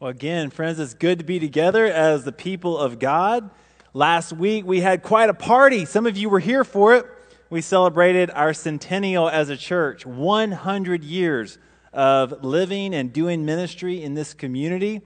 Well, again, friends, it's good to be together as the people of God. Last week we had quite a party. Some of you were here for it. We celebrated our centennial as a church 100 years of living and doing ministry in this community.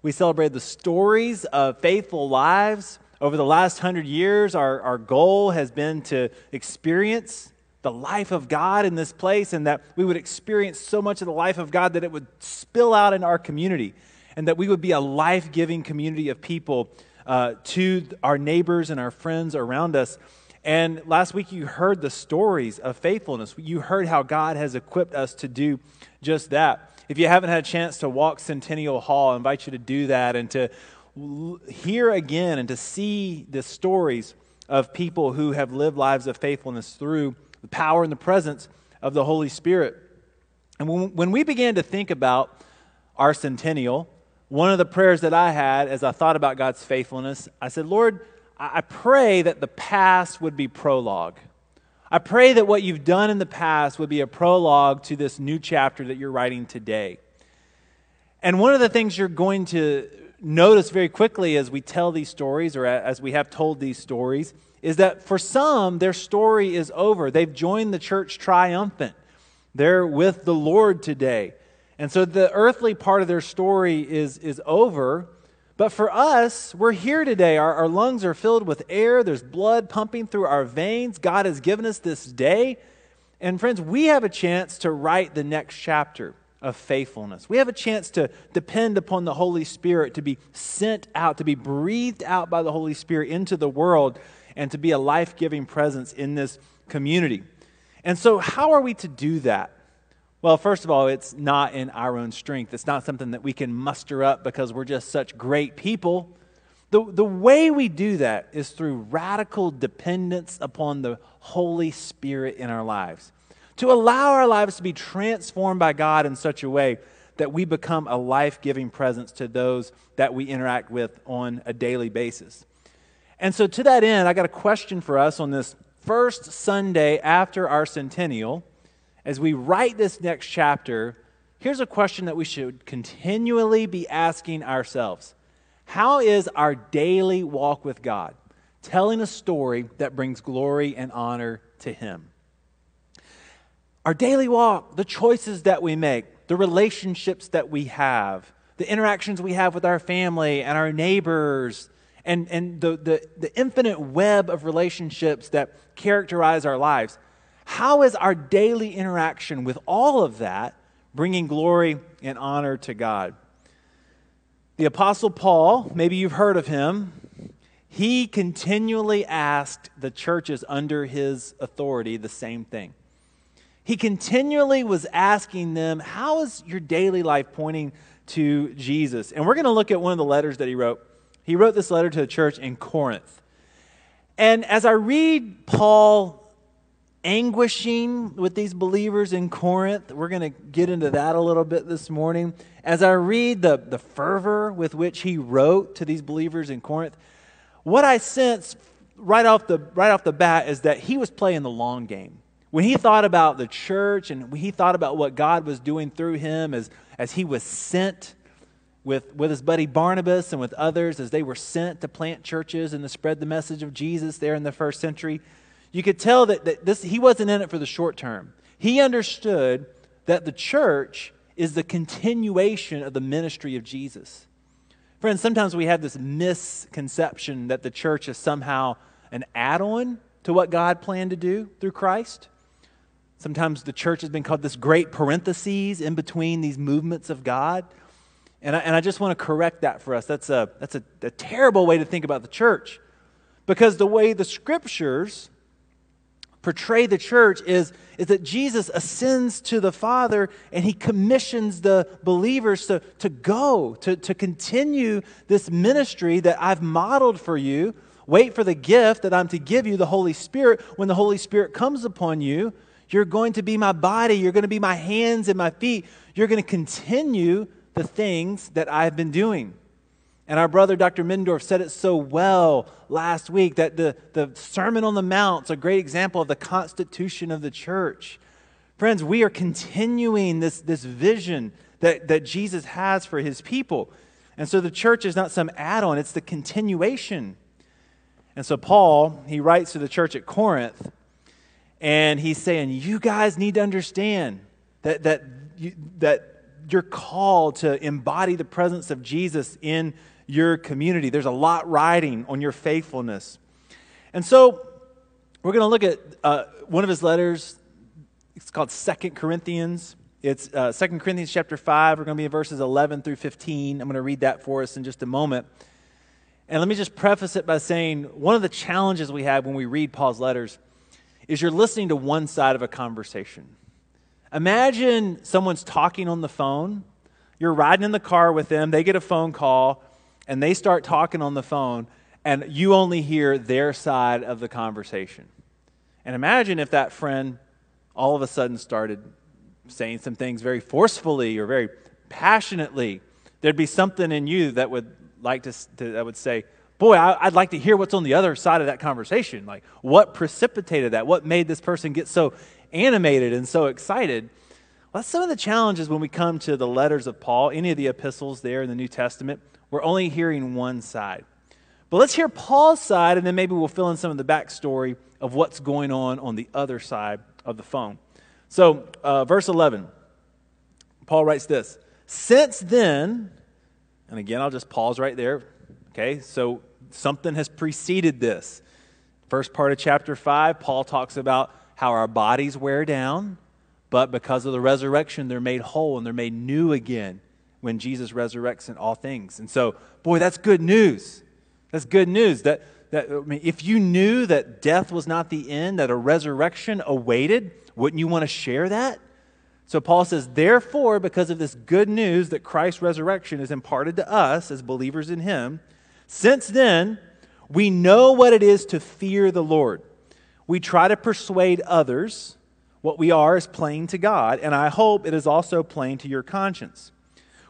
We celebrated the stories of faithful lives. Over the last hundred years, our, our goal has been to experience the life of God in this place and that we would experience so much of the life of God that it would spill out in our community and that we would be a life giving community of people uh, to our neighbors and our friends around us. And last week, you heard the stories of faithfulness. You heard how God has equipped us to do just that. If you haven't had a chance to walk Centennial Hall, I invite you to do that and to hear again and to see the stories of people who have lived lives of faithfulness through the power and the presence of the Holy Spirit. And when, when we began to think about our centennial, one of the prayers that I had as I thought about God's faithfulness, I said, Lord, I pray that the past would be prologue. I pray that what you've done in the past would be a prologue to this new chapter that you're writing today. And one of the things you're going to notice very quickly as we tell these stories, or as we have told these stories, is that for some, their story is over. They've joined the church triumphant, they're with the Lord today. And so the earthly part of their story is, is over. But for us, we're here today. Our, our lungs are filled with air, there's blood pumping through our veins. God has given us this day. And friends, we have a chance to write the next chapter of faithfulness. We have a chance to depend upon the Holy Spirit to be sent out, to be breathed out by the Holy Spirit into the world, and to be a life giving presence in this community. And so, how are we to do that? Well, first of all, it's not in our own strength. It's not something that we can muster up because we're just such great people. The, the way we do that is through radical dependence upon the Holy Spirit in our lives. To allow our lives to be transformed by God in such a way that we become a life giving presence to those that we interact with on a daily basis. And so, to that end, I got a question for us on this first Sunday after our centennial as we write this next chapter, here's a question that we should continually be asking ourselves How is our daily walk with God telling a story that brings glory and honor to Him? Our daily walk, the choices that we make, the relationships that we have, the interactions we have with our family and our neighbors, and, and the, the, the infinite web of relationships that characterize our lives how is our daily interaction with all of that bringing glory and honor to God? The Apostle Paul, maybe you've heard of him, he continually asked the churches under his authority the same thing. He continually was asking them, How is your daily life pointing to Jesus? And we're going to look at one of the letters that he wrote. He wrote this letter to the church in Corinth. And as I read Paul anguishing with these believers in Corinth. We're going to get into that a little bit this morning. As I read the, the fervor with which he wrote to these believers in Corinth, what I sense right off the, right off the bat is that he was playing the long game. When he thought about the church and he thought about what God was doing through him as, as he was sent with, with his buddy Barnabas and with others, as they were sent to plant churches and to spread the message of Jesus there in the first century, you could tell that, that this, he wasn't in it for the short term. He understood that the church is the continuation of the ministry of Jesus. Friends, sometimes we have this misconception that the church is somehow an add on to what God planned to do through Christ. Sometimes the church has been called this great parentheses in between these movements of God. And I, and I just want to correct that for us. That's, a, that's a, a terrible way to think about the church. Because the way the scriptures portray the church is, is that Jesus ascends to the Father and he commissions the believers to, to go, to, to continue this ministry that I've modeled for you. Wait for the gift that I'm to give you, the Holy Spirit. When the Holy Spirit comes upon you, you're going to be my body, you're going to be my hands and my feet. You're going to continue the things that I've been doing. And our brother Dr. Middendorf said it so well last week that the, the Sermon on the Mount is a great example of the constitution of the church. Friends, we are continuing this, this vision that, that Jesus has for his people. And so the church is not some add on, it's the continuation. And so Paul, he writes to the church at Corinth, and he's saying, You guys need to understand that, that, you, that you're called to embody the presence of Jesus in your community. There's a lot riding on your faithfulness. And so we're going to look at uh, one of his letters. It's called Second Corinthians. It's uh, 2 Corinthians chapter 5. We're going to be in verses 11 through 15. I'm going to read that for us in just a moment. And let me just preface it by saying one of the challenges we have when we read Paul's letters is you're listening to one side of a conversation. Imagine someone's talking on the phone. You're riding in the car with them, they get a phone call, and they start talking on the phone, and you only hear their side of the conversation. And imagine if that friend all of a sudden started saying some things very forcefully or very passionately, there'd be something in you that would like to, to that would say, boy, I, would like to hear what's on the other side of that conversation. Like, what precipitated that? What made this person get so animated and so excited? Well, that's some of the challenges when we come to the letters of Paul, any of the epistles there in the New Testament. We're only hearing one side. But let's hear Paul's side, and then maybe we'll fill in some of the backstory of what's going on on the other side of the phone. So, uh, verse 11, Paul writes this Since then, and again, I'll just pause right there. Okay, so something has preceded this. First part of chapter 5, Paul talks about how our bodies wear down, but because of the resurrection, they're made whole and they're made new again when Jesus resurrects in all things. And so, boy, that's good news. That's good news. That, that I mean, if you knew that death was not the end, that a resurrection awaited, wouldn't you want to share that? So Paul says, therefore, because of this good news that Christ's resurrection is imparted to us as believers in him, since then, we know what it is to fear the Lord. We try to persuade others. What we are is plain to God, and I hope it is also plain to your conscience.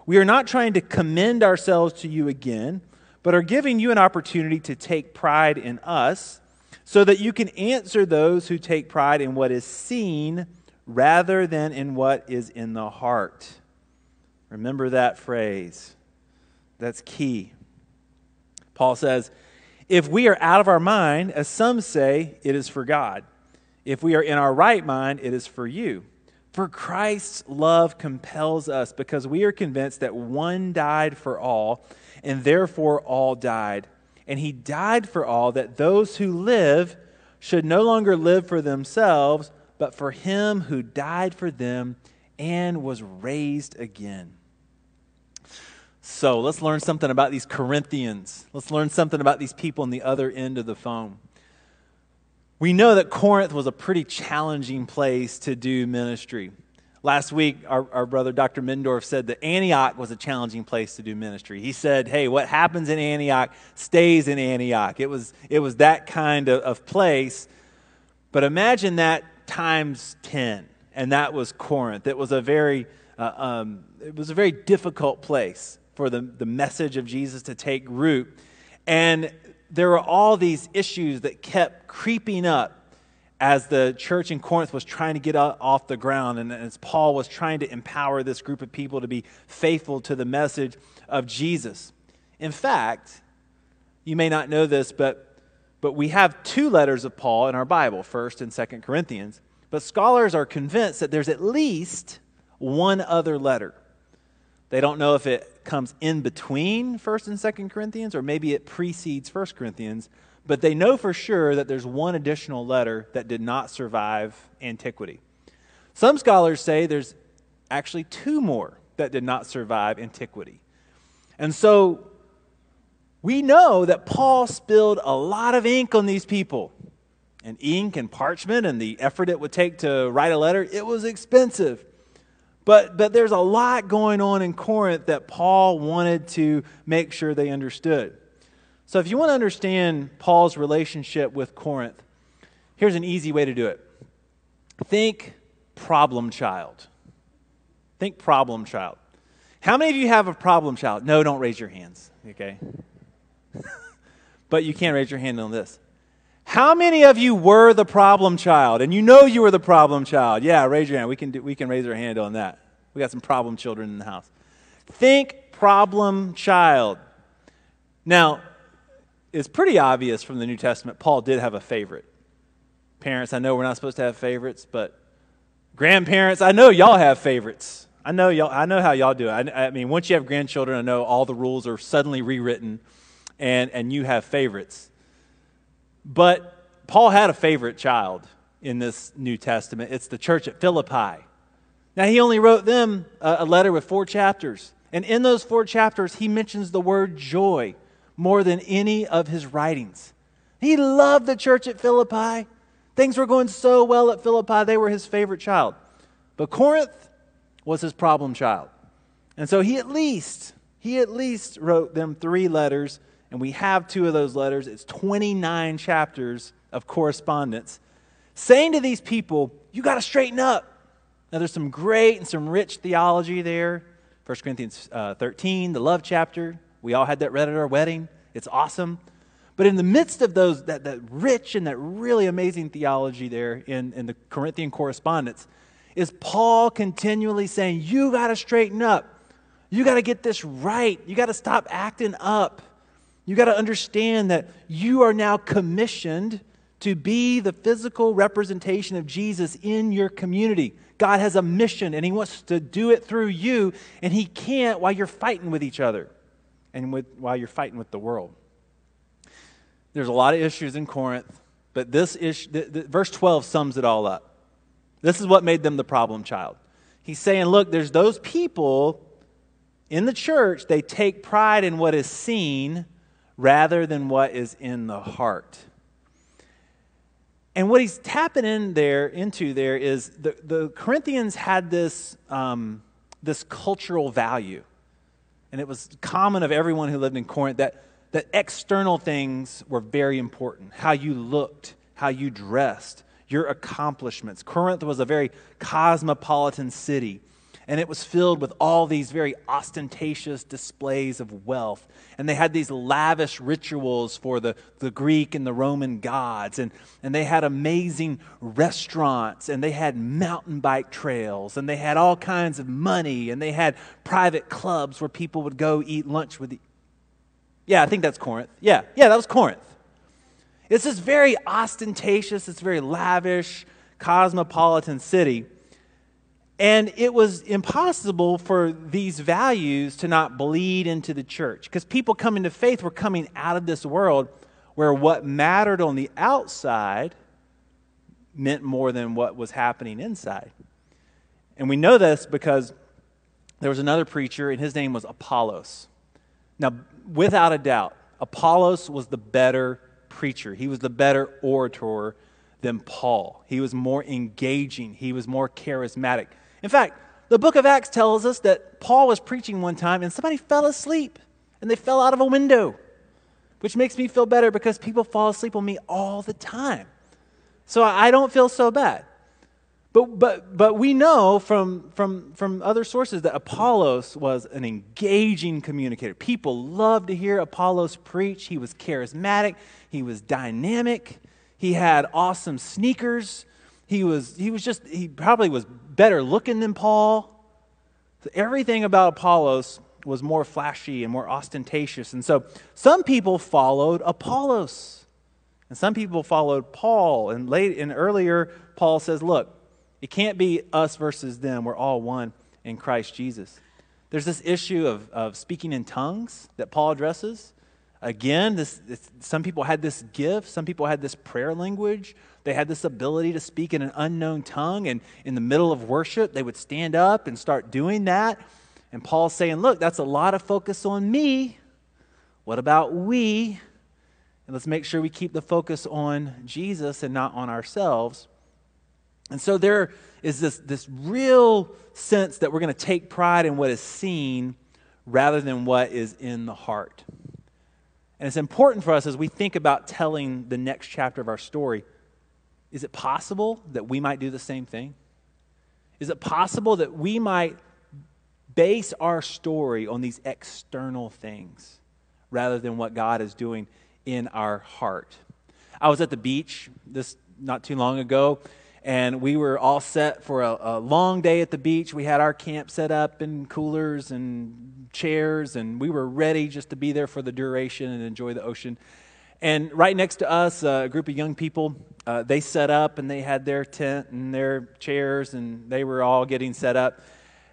We are not trying to commend ourselves to you again, but are giving you an opportunity to take pride in us so that you can answer those who take pride in what is seen rather than in what is in the heart. Remember that phrase. That's key. Paul says, If we are out of our mind, as some say, it is for God. If we are in our right mind, it is for you. For Christ's love compels us because we are convinced that one died for all, and therefore all died and he died for all, that those who live should no longer live for themselves, but for him who died for them and was raised again. So let's learn something about these Corinthians. Let's learn something about these people on the other end of the phone. We know that Corinth was a pretty challenging place to do ministry. Last week, our, our brother Dr. Middendorf said that Antioch was a challenging place to do ministry. He said, hey, what happens in Antioch stays in Antioch. It was, it was that kind of, of place. But imagine that times 10, and that was Corinth. It was a very, uh, um, it was a very difficult place for the, the message of Jesus to take root. And there were all these issues that kept creeping up as the church in Corinth was trying to get off the ground, and as Paul was trying to empower this group of people to be faithful to the message of Jesus. In fact, you may not know this, but, but we have two letters of Paul in our Bible, 1st and 2nd Corinthians. But scholars are convinced that there's at least one other letter. They don't know if it comes in between 1st and 2nd Corinthians, or maybe it precedes 1st Corinthians, but they know for sure that there's one additional letter that did not survive antiquity. Some scholars say there's actually two more that did not survive antiquity. And so we know that Paul spilled a lot of ink on these people. And ink and parchment and the effort it would take to write a letter, it was expensive. But, but there's a lot going on in Corinth that Paul wanted to make sure they understood. So, if you want to understand Paul's relationship with Corinth, here's an easy way to do it think problem child. Think problem child. How many of you have a problem child? No, don't raise your hands, okay? but you can't raise your hand on this. How many of you were the problem child and you know you were the problem child? Yeah, raise your hand. We can, do, we can raise our hand on that. We got some problem children in the house. Think problem child. Now, it's pretty obvious from the New Testament, Paul did have a favorite. Parents, I know we're not supposed to have favorites, but grandparents, I know y'all have favorites. I know y'all. I know how y'all do it. I, I mean, once you have grandchildren, I know all the rules are suddenly rewritten, and and you have favorites. But Paul had a favorite child in this New Testament. It's the church at Philippi. Now, he only wrote them a, letter with four chapters. And in those four chapters, he mentions the word joy more than any of his writings. He loved the church at Philippi. Things were going so well at Philippi, they were his favorite child. But Corinth was his problem child. And so he at least, he at least wrote them three letters, and we have two of those letters. It's 29 chapters of correspondence, saying to these people, You got to straighten up. Now, there's some great and some rich theology there. 1 Corinthians uh, 13, the love chapter. We all had that read at our wedding. It's awesome. But in the midst of those, that, that rich and that really amazing theology there in, in the Corinthian correspondence, is Paul continually saying, You got to straighten up. You got to get this right. You got to stop acting up. You got to understand that you are now commissioned to be the physical representation of Jesus in your community. God has a mission and He wants to do it through you, and He can't while you're fighting with each other and with, while you're fighting with the world. There's a lot of issues in Corinth, but this issue, the, the, verse 12 sums it all up. This is what made them the problem child. He's saying, look, there's those people in the church, they take pride in what is seen rather than what is in the heart. And what he's tapping in there into there is the, the Corinthians had this, um, this cultural value. And it was common of everyone who lived in Corinth that, that external things were very important. How you looked, how you dressed, your accomplishments. Corinth was a very cosmopolitan city and it was filled with all these very ostentatious displays of wealth. And they had these lavish rituals for the, the Greek and the Roman gods. And, and they had amazing restaurants, and they had mountain bike trails, and they had all kinds of money, and they had private clubs where people would go eat lunch with. The... Yeah, I think that's Corinth. Yeah, yeah, that was Corinth. It's this very ostentatious, it's very lavish, cosmopolitan city. And it was impossible for these values to not bleed into the church because people coming to faith were coming out of this world where what mattered on the outside meant more than what was happening inside. And we know this because there was another preacher, and his name was Apollos. Now, without a doubt, Apollos was the better preacher, he was the better orator than Paul. He was more engaging, he was more charismatic. In fact, the book of Acts tells us that Paul was preaching one time and somebody fell asleep and they fell out of a window, which makes me feel better because people fall asleep on me all the time. So I don't feel so bad. But, but, but we know from, from, from other sources that Apollos was an engaging communicator. People loved to hear Apollos preach. He was charismatic, he was dynamic, he had awesome sneakers. He was, he was just, he probably was better looking than Paul. Everything about Apollos was more flashy and more ostentatious. And so some people followed Apollos. And some people followed Paul. And late and earlier, Paul says, look, it can't be us versus them. We're all one in Christ Jesus. There's this issue of, of speaking in tongues that Paul addresses. Again, this, some people had this gift, some people had this prayer language. They had this ability to speak in an unknown tongue, and in the middle of worship, they would stand up and start doing that. And Paul's saying, Look, that's a lot of focus on me. What about we? And let's make sure we keep the focus on Jesus and not on ourselves. And so there is this, this real sense that we're going to take pride in what is seen rather than what is in the heart. And it's important for us as we think about telling the next chapter of our story. Is it possible that we might do the same thing? Is it possible that we might base our story on these external things rather than what God is doing in our heart? I was at the beach this not too long ago, and we were all set for a, a, long day at the beach. We had our camp set up and coolers and chairs, and we were ready just to be there for the duration and enjoy the ocean. And right next to us, uh, a group of young people, uh, they set up and they had their tent and their chairs, and they were all getting set up.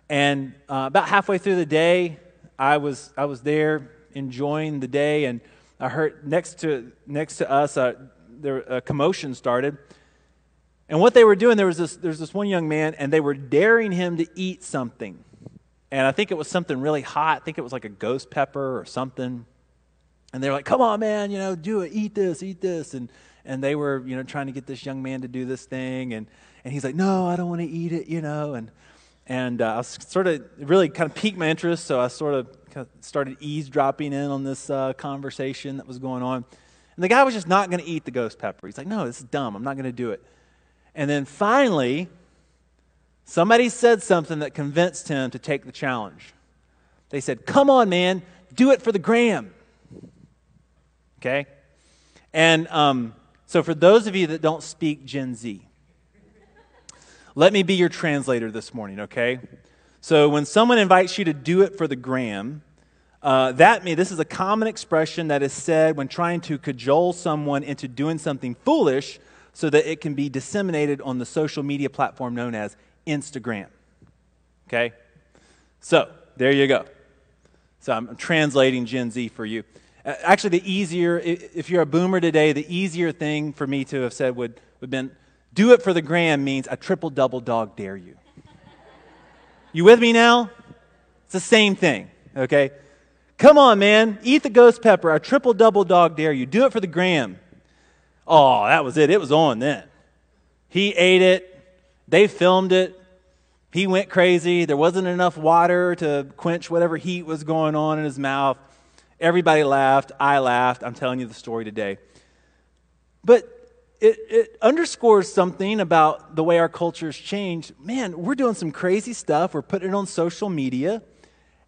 And uh, about halfway through the day, I was I was there enjoying the day, and I heard next to next to us, uh, there a commotion started and what they were doing, there was this, there was this one young man, and they were daring him to eat something. And I think it was something really hot. I think it was like a ghost pepper or something. And they were like, come on, man, you know, do it, eat this, eat this. And, and they were, you know, trying to get this young man to do this thing. And, and he's like, no, I don't want to eat it, you know. And, and uh, I was sort of really kind of piqued my interest. So I sort of, kind of started eavesdropping in on this uh, conversation that was going on. And the guy was just not going to eat the ghost pepper. He's like, no, this is dumb. I'm not going to do it. And then finally, somebody said something that convinced him to take the challenge. They said, Come on, man, do it for the gram. Okay? And um, so, for those of you that don't speak Gen Z, let me be your translator this morning, okay? So, when someone invites you to do it for the gram, uh, that me this is a common expression that is said when trying to cajole someone into doing something foolish so that it can be disseminated on the social media platform known as Instagram. Okay? So, there you go. So, I'm translating Gen Z for you. Uh, actually, the easier, if you're a boomer today, the easier thing for me to have said would have been do it for the gram means a triple double dog dare you. You with me now? It's the same thing, okay? Come on, man. Eat the ghost pepper. A triple double dog dare you. Do it for the gram. Oh, that was it. It was on then. He ate it. They filmed it. He went crazy. There wasn't enough water to quench whatever heat was going on in his mouth. Everybody laughed. I laughed. I'm telling you the story today. But it, it, underscores something about the way our culture's changed. Man, we're doing some crazy stuff. We're putting it on social media.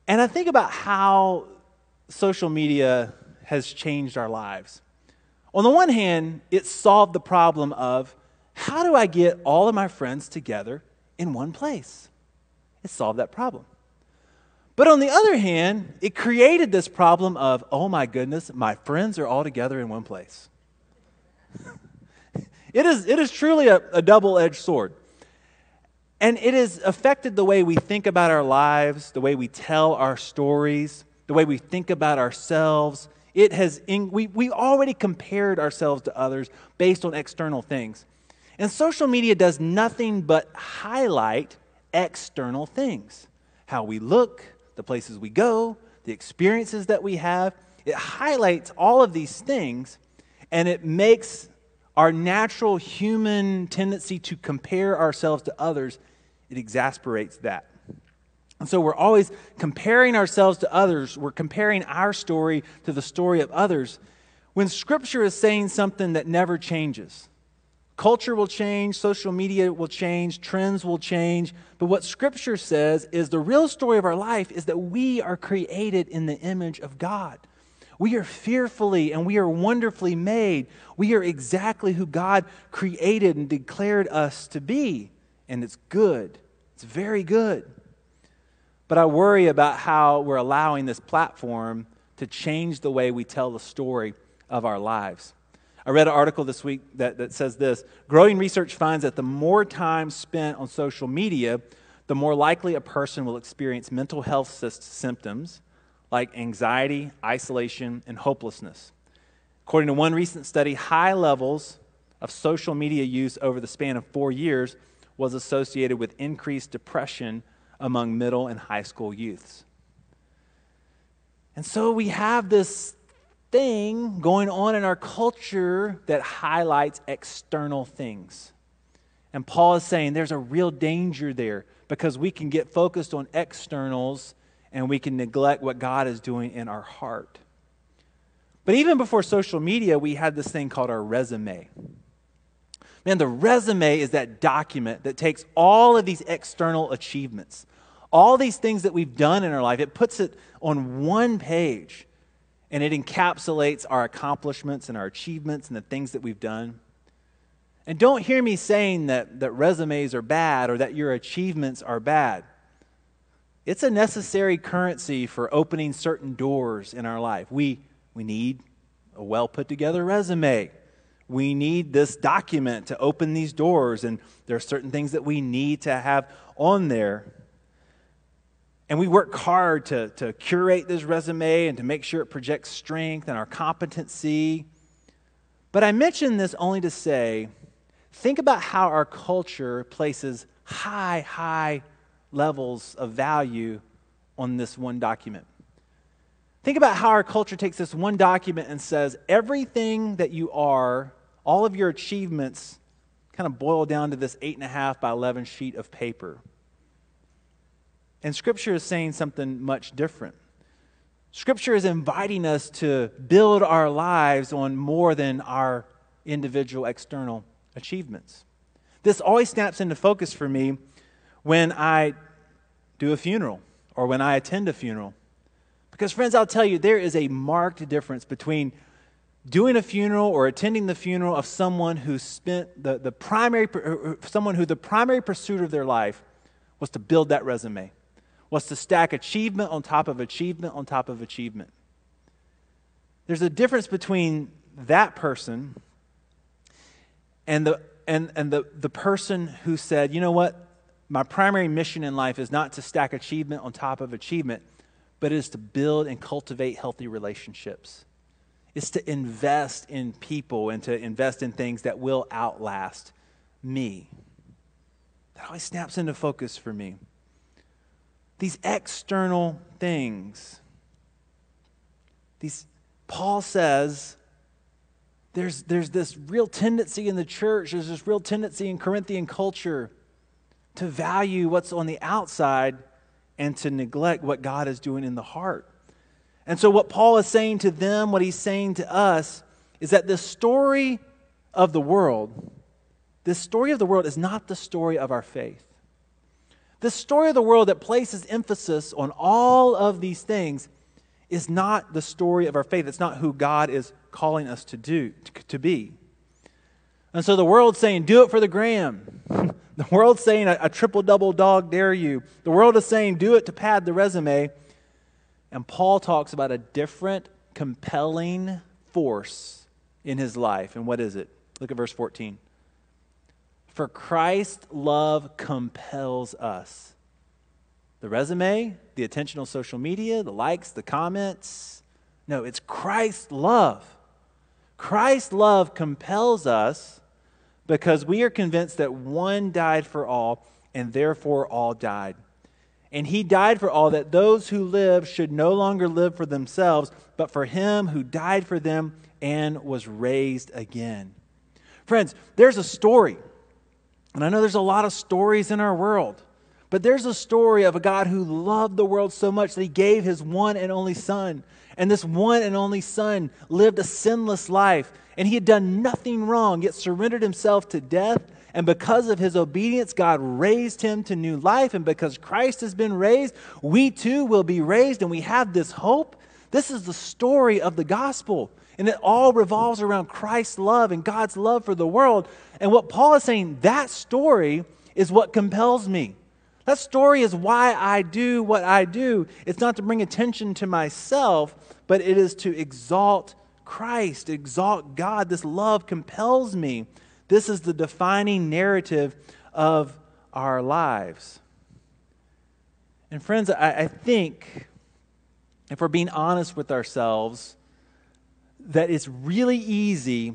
And I think about how social media has changed our lives. On the one hand, it solved the problem of how do I get all of my friends together in one place? It solved that problem. But on the other hand, it created this problem of, oh my goodness, my friends are all together in one place. it, is, it is truly a, a double edged sword. And it has affected the way we think about our lives, the way we tell our stories, the way we think about ourselves, it has, in, we, we already compared ourselves to others based on external things. And social media does nothing but highlight external things how we look, the places we go, the experiences that we have. It highlights all of these things, and it makes our natural human tendency to compare ourselves to others, it exasperates that. And so we're always comparing ourselves to others. We're comparing our story to the story of others. When Scripture is saying something that never changes, culture will change, social media will change, trends will change. But what Scripture says is the real story of our life is that we are created in the image of God. We are fearfully and we are wonderfully made. We are exactly who God created and declared us to be. And it's good. It's very good. But I worry about how we're allowing this platform to change the way we tell the story of our lives. I read an article this week that, that says this Growing research finds that the more time spent on social media, the more likely a person will experience mental health symptoms like anxiety, isolation, and hopelessness. According to one recent study, high levels of social media use over the span of four years was associated with increased depression among middle and high school youths. And so we have this thing going on in our culture that highlights external things. And Paul is saying there's a real danger there because we can get focused on externals and we can neglect what God is doing in our heart. But even before social media, we had this thing called our resume. Man, the resume is that document that takes all of these external achievements, all these things that we've done in our life, it puts it on one page and it encapsulates our accomplishments and our achievements and the things that we've done. And don't hear me saying that, that resumes are bad or that your achievements are bad. It's a necessary currency for opening certain doors in our life. We, we need a well put together resume. We need this document to open these doors, and there are certain things that we need to have on there. And we work hard to, to curate this resume and to make sure it projects strength and our competency. But I mention this only to say think about how our culture places high, high levels of value on this one document. Think about how our culture takes this one document and says everything that you are, all of your achievements, kind of boil down to this 8.5 by 11 sheet of paper. And Scripture is saying something much different. Scripture is inviting us to build our lives on more than our individual external achievements. This always snaps into focus for me when I do a funeral or when I attend a funeral. Because, friends, I'll tell you, there is a marked difference between doing a funeral or attending the funeral of someone who spent the, the primary, someone who the primary pursuit of their life was to build that resume was to stack achievement on top of achievement on top of achievement. There's a difference between that person and the, and, and the, the person who said, you know what, my primary mission in life is not to stack achievement on top of achievement, but it is to build and cultivate healthy relationships. It's to invest in people and to invest in things that will outlast me. That always snaps into focus for me these external things. These, Paul says there's, there's this real tendency in the church, there's this real tendency in Corinthian culture to value what's on the outside and to neglect what God is doing in the heart. And so, what Paul is saying to them, what he's saying to us, is that the story of the world, this story of the world is not the story of our faith. The story of the world that places emphasis on all of these things is not the story of our faith. It's not who God is calling us to do to be. And so the world's saying, do it for the gram. the world's saying a, a triple double dog dare you. The world is saying, do it to pad the resume. And Paul talks about a different, compelling force in his life. And what is it? Look at verse 14. For Christ's love compels us. The resume, the attention on social media, the likes, the comments. No, it's Christ's love. Christ's love compels us because we are convinced that one died for all, and therefore all died. And he died for all that those who live should no longer live for themselves, but for him who died for them and was raised again. Friends, there's a story and I know there's a lot of stories in our world, but there's a story of a God who loved the world so much that he gave his one and only Son. And this one and only Son lived a sinless life, and he had done nothing wrong, yet surrendered himself to death. And because of his obedience, God raised him to new life. And because Christ has been raised, we too will be raised, and we have this hope. This is the story of the gospel. And it all revolves around Christ's love and God's love for the world. And what Paul is saying, that story is what compels me. That story is why I do what I do. It's not to bring attention to myself, but it is to exalt Christ, exalt God. This love compels me. This is the defining narrative of our lives. And, friends, I, I think if we're being honest with ourselves, that it's really easy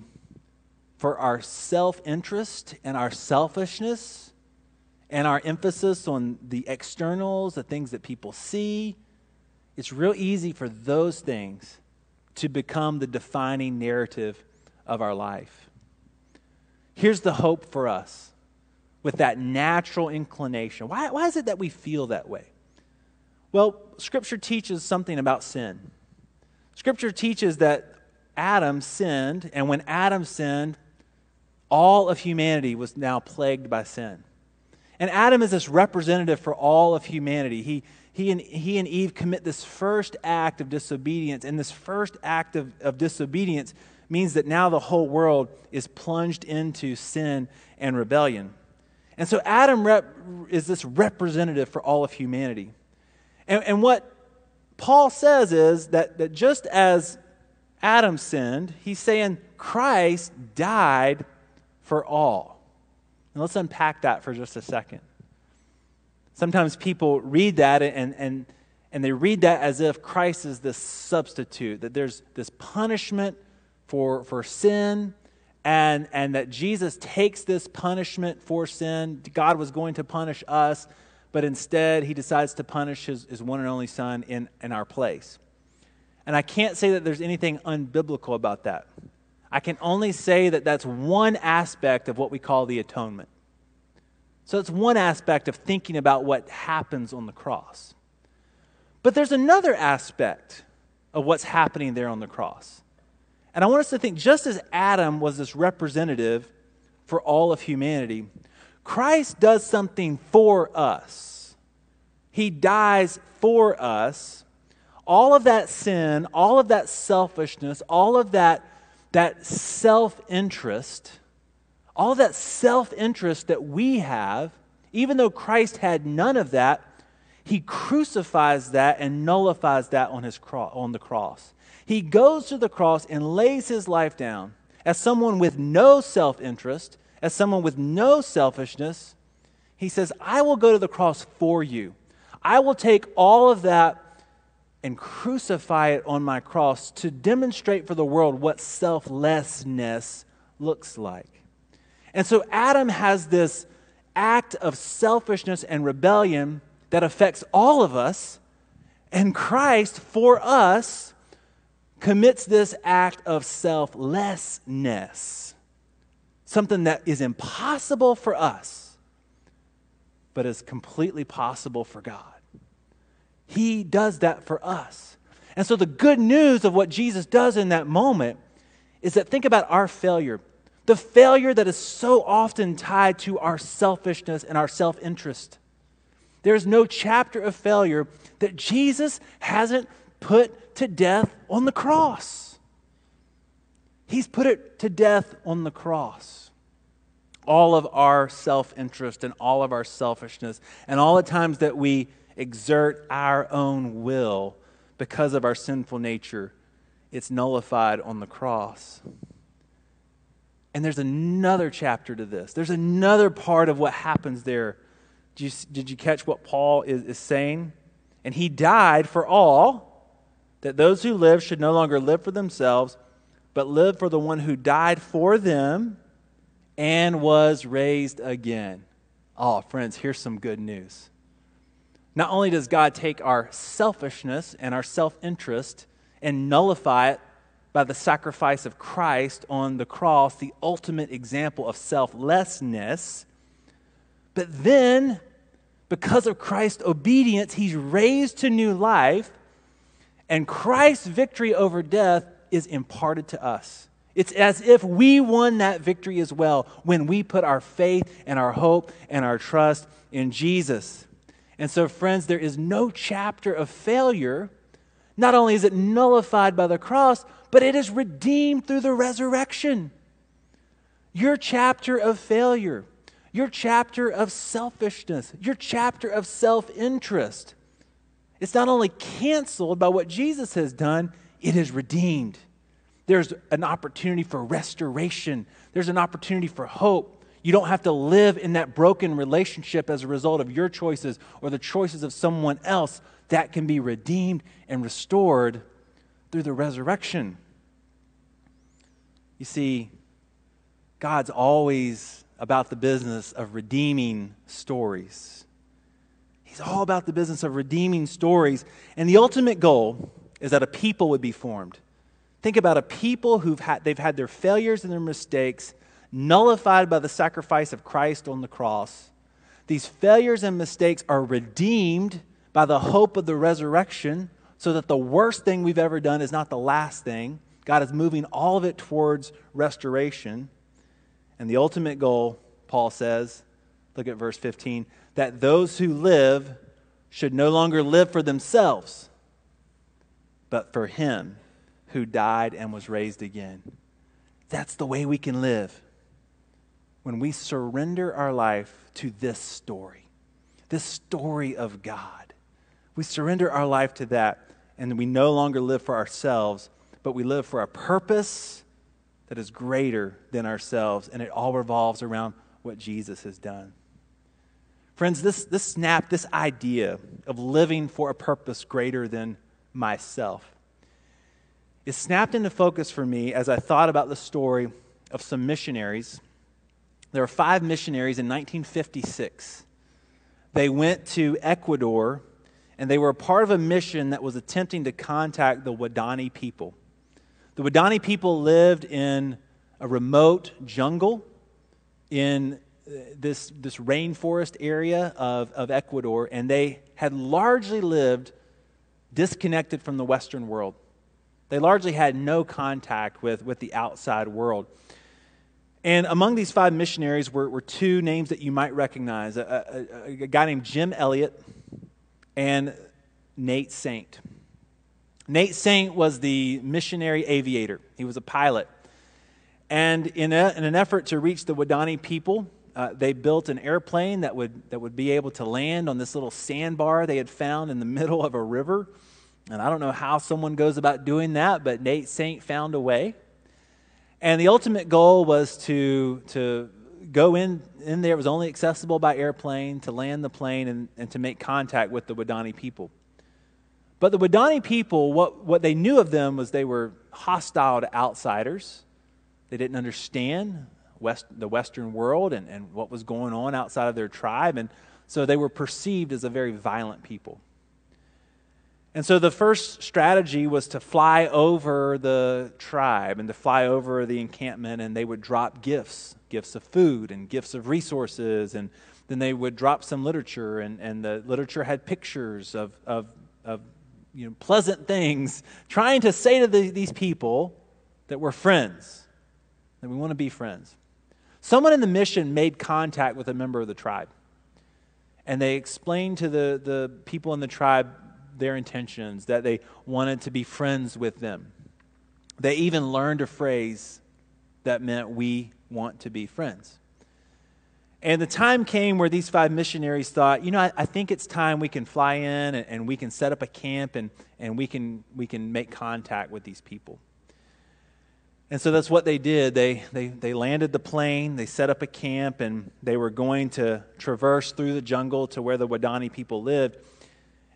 for our self interest and our selfishness and our emphasis on the externals, the things that people see, it's real easy for those things to become the defining narrative of our life. Here's the hope for us with that natural inclination. Why, why is it that we feel that way? Well, Scripture teaches something about sin. Scripture teaches that Adam sinned, and when Adam sinned, all of humanity was now plagued by sin. And Adam is this representative for all of humanity. He, he, and, he and Eve commit this first act of disobedience, and this first act of, of disobedience means that now the whole world is plunged into sin and rebellion. And so Adam rep- is this representative for all of humanity. And, and what Paul says is that, that just as Adam sinned, he's saying Christ died for all. And let's unpack that for just a second. Sometimes people read that and, and, and they read that as if Christ is this substitute, that there's this punishment for, for sin, and, and that Jesus takes this punishment for sin. God was going to punish us, but instead he decides to punish his, his one and only Son in, in our place. And I can't say that there's anything unbiblical about that. I can only say that that's one aspect of what we call the atonement. So it's one aspect of thinking about what happens on the cross. But there's another aspect of what's happening there on the cross. And I want us to think just as Adam was this representative for all of humanity, Christ does something for us. He dies for us. All of that sin, all of that selfishness, all of that, that self interest, all that self interest that we have, even though Christ had none of that, he crucifies that and nullifies that on, his cro- on the cross. He goes to the cross and lays his life down as someone with no self interest, as someone with no selfishness. He says, I will go to the cross for you. I will take all of that and crucify it on my cross to demonstrate for the world what selflessness looks like. And so Adam has this act of selfishness and rebellion that affects all of us, and Christ for us commits this act of selflessness, something that is impossible for us, but is completely possible for God. He does that for us. And so, the good news of what Jesus does in that moment is that think about our failure. The failure that is so often tied to our selfishness and our self interest. There's no chapter of failure that Jesus hasn't put to death on the cross. He's put it to death on the cross. All of our self interest and all of our selfishness, and all the times that we exert our own will because of our sinful nature, it's nullified on the cross. And there's another chapter to this. There's another part of what happens there. Did you, did you catch what Paul is, is saying? And he died for all, that those who live should no longer live for themselves, but live for the one who died for them and was raised again. Oh, friends, here's some good news. Not only does God take our selfishness and our self interest and nullify it by the sacrifice of Christ on the cross, the ultimate example of selflessness. But then, because of Christ's obedience, he's raised to new life, and Christ's victory over death is imparted to us. It's as if we won that victory as well when we put our faith and our hope and our trust in Jesus. And so, friends, there is no chapter of failure. Not only is it nullified by the cross, but it is redeemed through the resurrection. Your chapter of failure, your chapter of selfishness, your chapter of self interest, it's not only canceled by what Jesus has done, it is redeemed. There's an opportunity for restoration, there's an opportunity for hope. You don't have to live in that broken relationship as a result of your choices or the choices of someone else. That can be redeemed and restored through the resurrection. You see, God's always about the business of redeeming stories. He's all about the business of redeeming stories. And the ultimate goal is that a people would be formed. Think about a people who've had, they've had their failures and their mistakes nullified by the sacrifice of Christ on the cross. These failures and mistakes are redeemed by the hope of the resurrection so that the worst thing we've ever done is not the last thing. God is moving all of it towards restoration. And the ultimate goal, Paul says, look at verse 15, that those who live should no longer live for themselves, but for him who died and was raised again. that's the way we can live when we surrender our life to this story, this story of God. We surrender our life to that, and we no longer live for ourselves, but we live for a purpose that is greater than ourselves, and it all revolves around what Jesus has done. Friends, this, this snap, this idea of living for a purpose greater than myself, is snapped into focus for me as I thought about the story of some missionaries. There were five missionaries in 1956. They went to Ecuador and they were a part of a mission that was attempting to contact the Wadani people. The Wadani people lived in a remote jungle in uh, this, this rainforest area of, of Ecuador, and they had largely lived disconnected from the Western world. They largely had no contact with, with the outside world. And among these five missionaries were, were two names that you might recognize a, a, a guy named Jim Elliot and Nate Saint. Nate Saint was the missionary aviator, he was a pilot. And in, a, in an effort to reach the Wadani people, uh, they built an airplane that would, that would be able to land on this little sandbar they had found in the middle of a river. And I don't know how someone goes about doing that, but Nate Saint found a way. And the ultimate goal was to, to go in, in there. It was only accessible by airplane, to land the plane and, and to make contact with the Wadani people. But the Wadani people, what, what they knew of them was they were hostile to outsiders. They didn't understand West, the Western world and, and what was going on outside of their tribe. And so they were perceived as a very violent people. And so the first strategy was to fly over the tribe and to fly over the encampment, and they would drop gifts gifts of food and gifts of resources, and then they would drop some literature, and, and the literature had pictures of, of, of you know, pleasant things, trying to say to the, these people that we're friends, that we want to be friends. Someone in the mission made contact with a member of the tribe, and they explained to the, the people in the tribe their intentions, that they wanted to be friends with them. They even learned a phrase that meant, We want to be friends. And the time came where these five missionaries thought, you know, I, I think it's time we can fly in and, and, we can set up a camp and, and we, can, we can make contact with these people. And so that's what they did. They, they, they landed the plane, they set up a camp, and they were going to traverse through the jungle to where the Wadani people lived.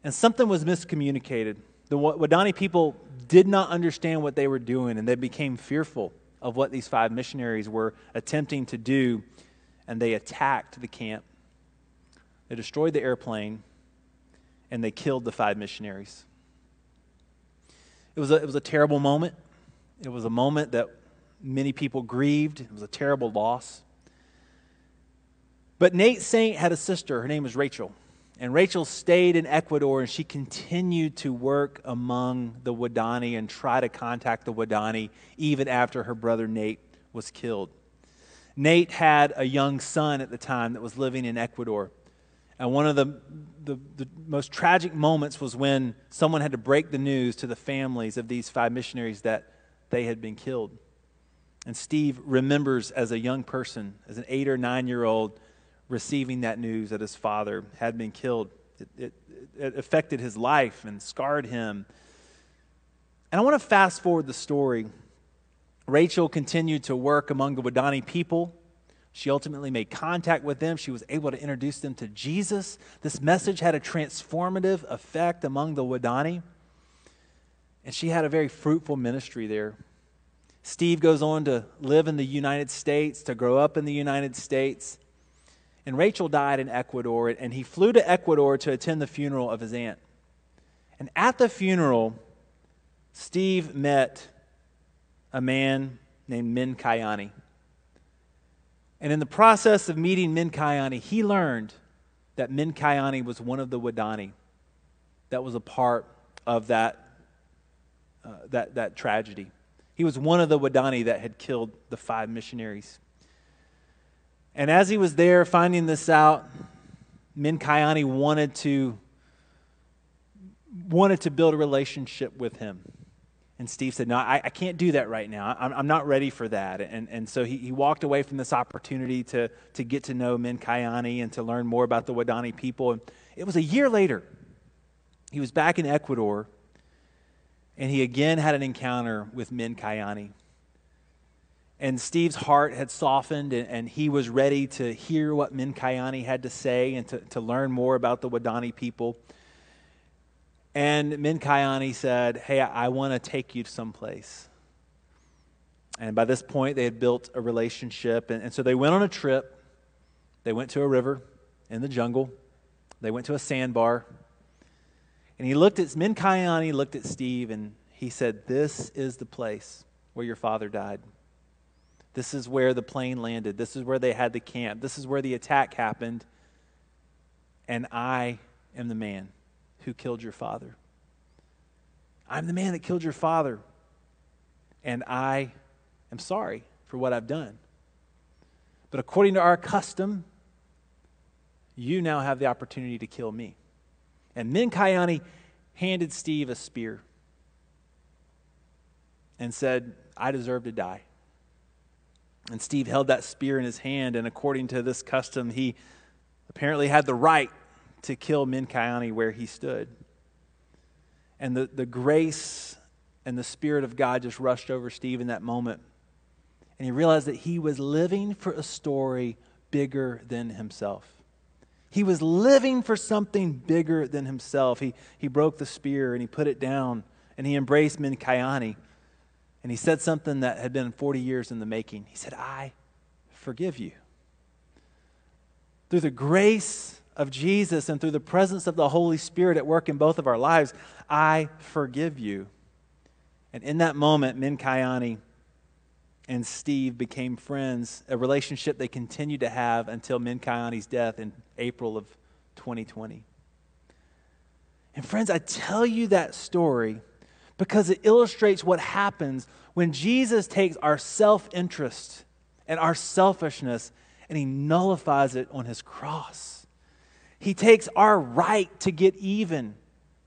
And something was miscommunicated. The Wadani people did not understand what they were doing, and they became fearful of what these five missionaries were attempting to do, and they attacked the camp. They destroyed the airplane, and they killed the five missionaries. It was a, it was a terrible moment. It was a moment that many people grieved. It was a terrible loss. But Nate Saint had a sister. Her name was Rachel. And Rachel stayed in Ecuador and she continued to work among the Wadani and try to contact the Wadani even after her brother Nate was killed. Nate had a young son at the time that was living in Ecuador. And one of the, the, the, most tragic moments was when someone had to break the news to the families of these five missionaries that they had been killed. And Steve remembers as a young person, as an eight or nine year old, receiving that news that his father had been killed. It, it, it affected his life and scarred him. And I want to fast forward the story. Rachel continued to work among the Wadani people. She ultimately made contact with them. She was able to introduce them to Jesus. This message had a transformative effect among the Wadani. And she had a very fruitful ministry there. Steve goes on to live in the United States, to grow up in the United States. And Rachel died in Ecuador, and he flew to Ecuador to attend the funeral of his aunt. And at the funeral, Steve met a man named Mincayani. And in the process of meeting Mincayani, he learned that Mincayani was one of the Wadani that was a part of that, uh, that, that tragedy. He was one of the Wadani that had killed the five missionaries. And as he was there finding this out, Mincayani wanted to wanted to build a relationship with him. And Steve said, No, I, I can't do that right now. I'm, I'm, not ready for that. And, and so he, he walked away from this opportunity to, to get to know Mincayani and to learn more about the Wadani people. And it was a year later. He was back in Ecuador, and he again had an encounter with Min Kayani. And Steve's heart had softened, and, and he was ready to hear what Mincayani had to say and to, to learn more about the Wadani people. And Mincayani said, Hey, I, I want to take you to someplace. And by this point, they had built a relationship. And, and so they went on a trip. They went to a river in the jungle. They went to a sandbar. And he looked at Min Kayani, looked at Steve, and he said, This is the place where your father died. This is where the plane landed. This is where they had the camp. This is where the attack happened. And I am the man who killed your father. I'm the man that killed your father, and I am sorry for what I've done. But according to our custom, you now have the opportunity to kill me. And Mincayani handed Steve a spear and said, I deserve to die. And Steve held that spear in his hand, and according to this custom, he apparently had the right to kill Mincayani where he stood. And the, the grace and the Spirit of God just rushed over Steve in that moment. And he realized that he was living for a story bigger than himself. He was living for something bigger than himself. He, he broke the spear and he put it down and he embraced Mincayani. And he said something that had been 40 years in the making. He said, I forgive you. Through the grace of Jesus and through the presence of the Holy Spirit at work in both of our lives, I forgive you. And in that moment, Mincayani and Steve became friends, a relationship they continued to have until Mincayani's death in April of 2020. And friends, I tell you that story because it illustrates what happens when Jesus takes our self interest and our selfishness and he nullifies it on his cross. He takes our right to get even.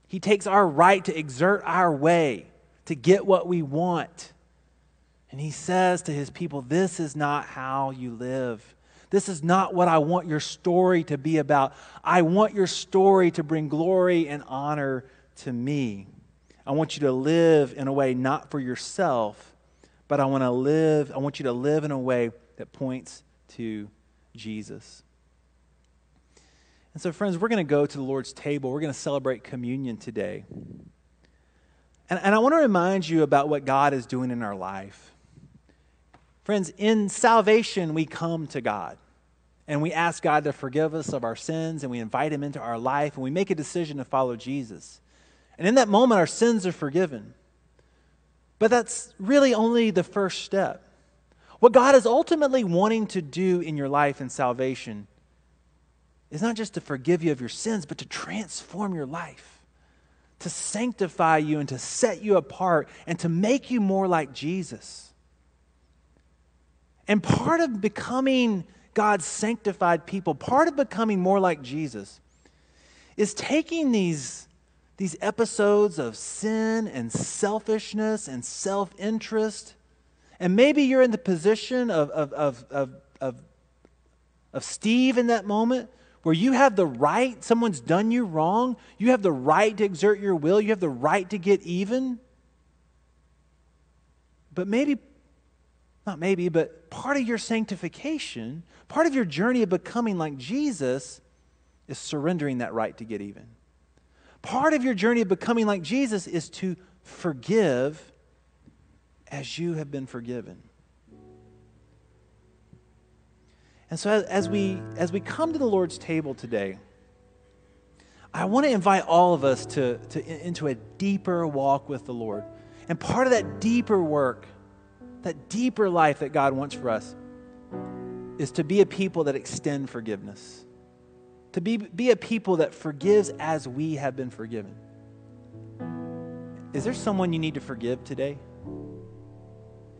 He takes our right to exert our way, to get what we want. And he says to his people, This is not how you live. This is not what I want your story to be about. I want your story to bring glory and honor to me. I want you to live in a way not for yourself, but I want to live, I want you to live in a way that points to Jesus. And so, friends, we're going to go to the Lord's table. We're going to celebrate communion today. And, and I want to remind you about what God is doing in our life. Friends, in salvation, we come to God and we ask God to forgive us of our sins and we invite Him into our life and we make a decision to follow Jesus. And in that moment, our sins are forgiven. But that's really only the first step. What God is ultimately wanting to do in your life and salvation is not just to forgive you of your sins, but to transform your life, to sanctify you and to set you apart and to make you more like Jesus. And part of becoming God's sanctified people, part of becoming more like Jesus, is taking these, these episodes of sin and selfishness and self interest. And maybe you're in the position of, of, of, of, of, of Steve in that moment where you have the right, someone's done you wrong, you have the right to exert your will, you have the right to get even. But maybe, not maybe, but part of your sanctification, part of your journey of becoming like Jesus is surrendering that right to get even. Part of your journey of becoming like Jesus is to forgive as you have been forgiven. And so as we as we come to the Lord's table today, I want to invite all of us to, to into a deeper walk with the Lord. And part of that deeper work, that deeper life that God wants for us, is to be a people that extend forgiveness. To be, be a people that forgives as we have been forgiven. Is there someone you need to forgive today?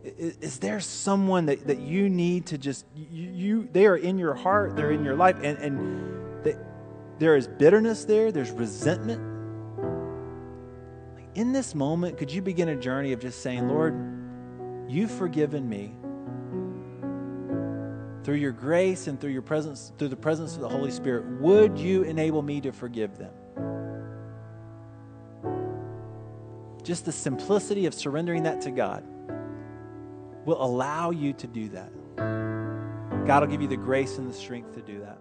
Is, there someone that, that you need to just, you, you, they are in your heart, they're in your life, and, and they, there is bitterness there, there's resentment. In this moment, could you begin a journey of just saying, Lord, you've forgiven me through your grace and through your presence, through the presence of the Holy Spirit, would you enable me to forgive them? Just the simplicity of surrendering that to God will allow you to do that. God will give you the grace and the strength to do that.